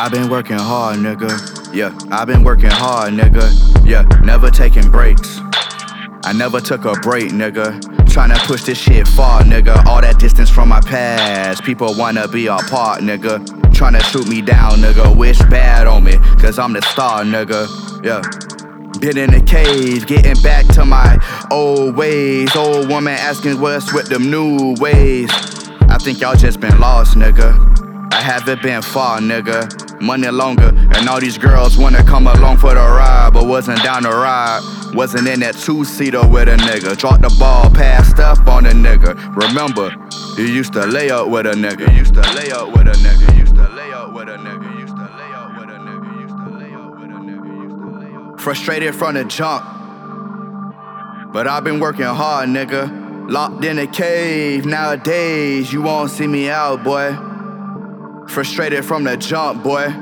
I've been working hard, nigga. Yeah, I've been working hard, nigga. Yeah, never taking breaks. I never took a break, nigga. Tryna push this shit far, nigga. All that distance from my past. People wanna be a part, nigga. Tryna shoot me down, nigga. Wish bad on me, cause I'm the star, nigga. Yeah. Been in the cave, getting back to my old ways. Old woman asking what's with them new ways. I think y'all just been lost, nigga. I haven't been far, nigga. Money longer, and all these girls wanna come along for the ride, but wasn't down to ride. Wasn't in that two seater with a nigga. Dropped the ball, passed up on a nigga. Remember, you used to lay up with a nigga. You Used to lay up with a nigga. You Used to lay up with a nigga. You Used to lay up with a nigga. You Used to lay up with a nigga. Used to lay up. Frustrated from the jump, but I've been working hard, nigga. Locked in a cave nowadays, you won't see me out, boy. Frustrated from the jump, boy.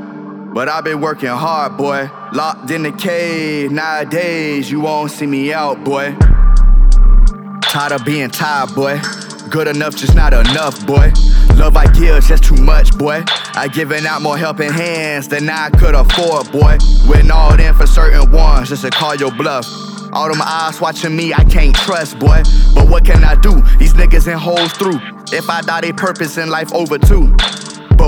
But I've been working hard, boy. Locked in the cave nowadays, you won't see me out, boy. Tired of being tired, boy. Good enough, just not enough, boy. Love I give, just too much, boy. I giving out more helping hands than I could afford, boy. Waiting all in for certain ones just to call your bluff. All them eyes watching me, I can't trust, boy. But what can I do? These niggas in holes through. If I die, they purpose in life over too.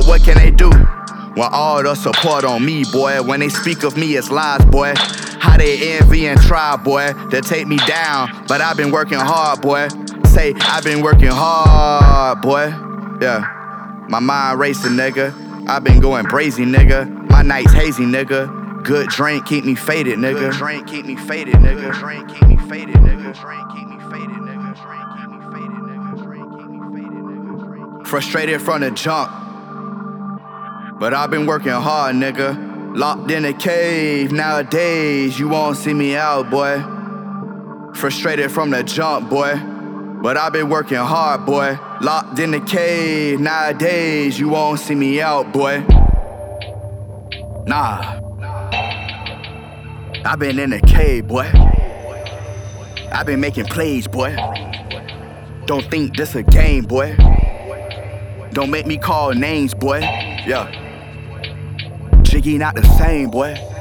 But what can they do? When all the support on me, boy. When they speak of me, it's lies, boy. How they envy and try, boy, to take me down. But I've been working hard, boy. Say, I've been working hard, boy. Yeah. My mind racing, nigga. I've been going brazy, nigga. My nights hazy, nigga. Good drink keep me faded, nigga. Good drink keep me faded, nigga. Good Drink keep me faded, nigga. Drink keep me faded, nigga. Drink keep me faded, nigga. Drink keep me faded, nigga. Frustrated from the jump. But I've been working hard, nigga. Locked in a cave nowadays, you won't see me out, boy. Frustrated from the jump, boy. But I've been working hard, boy. Locked in the cave nowadays, you won't see me out, boy. Nah. I've been in the cave, boy. I've been making plays, boy. Don't think this a game, boy. Don't make me call names, boy. Yeah. Jiggy not the same, boy.